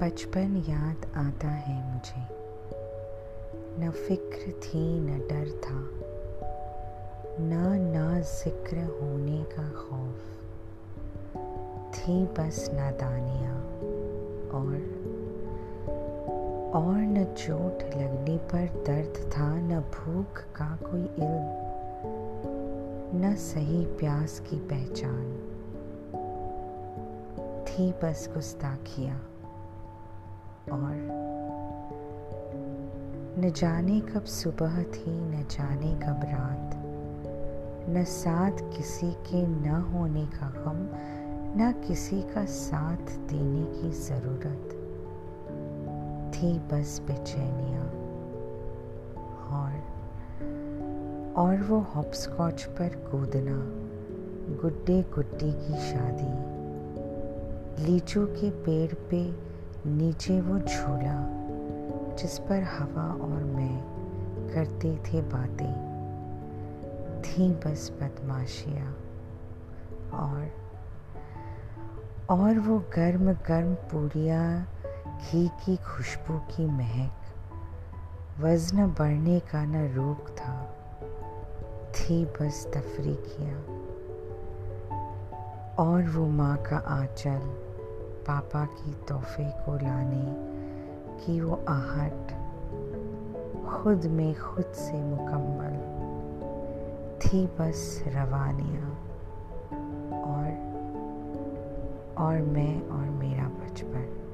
बचपन याद आता है मुझे। न फ़िक्र थी, न डर था। न, ना ज़िक्र होने का खौफ। थी बस नादानियाँ और और न चोट लगने पर दर्द था, न भूख का कोई इल्म, न सही प्यास की पहचान। थी बस गुस्ताखियाँ। और न जाने कब सुबह थी, न जाने कब रात। न साथ किसी के न होने का गम, न किसी का साथ देने की ज़रूरत। थी बस बेचैनियाँ। और और वो हॉपस्कॉच पर कूदना गुड्डे गुड्डी की शादी। लीचू के पेड़ पे नीचे वो झूला जिस पर हवा और मैं करते थे बातें। थी बस बदमाशियाँ। और और वो गर्म गर्म पूड़ियाँ, घी की खुशबू की महक। वज़न बढ़ने का न रोक था। थी बस तफरीकियाँ। और वो माँ का आंचल। पापा की तोहफे को लाने की वो आहट खुद में खुद से मुकम्मल थी बस रवानिया। और और मैं और मेरा बचपन।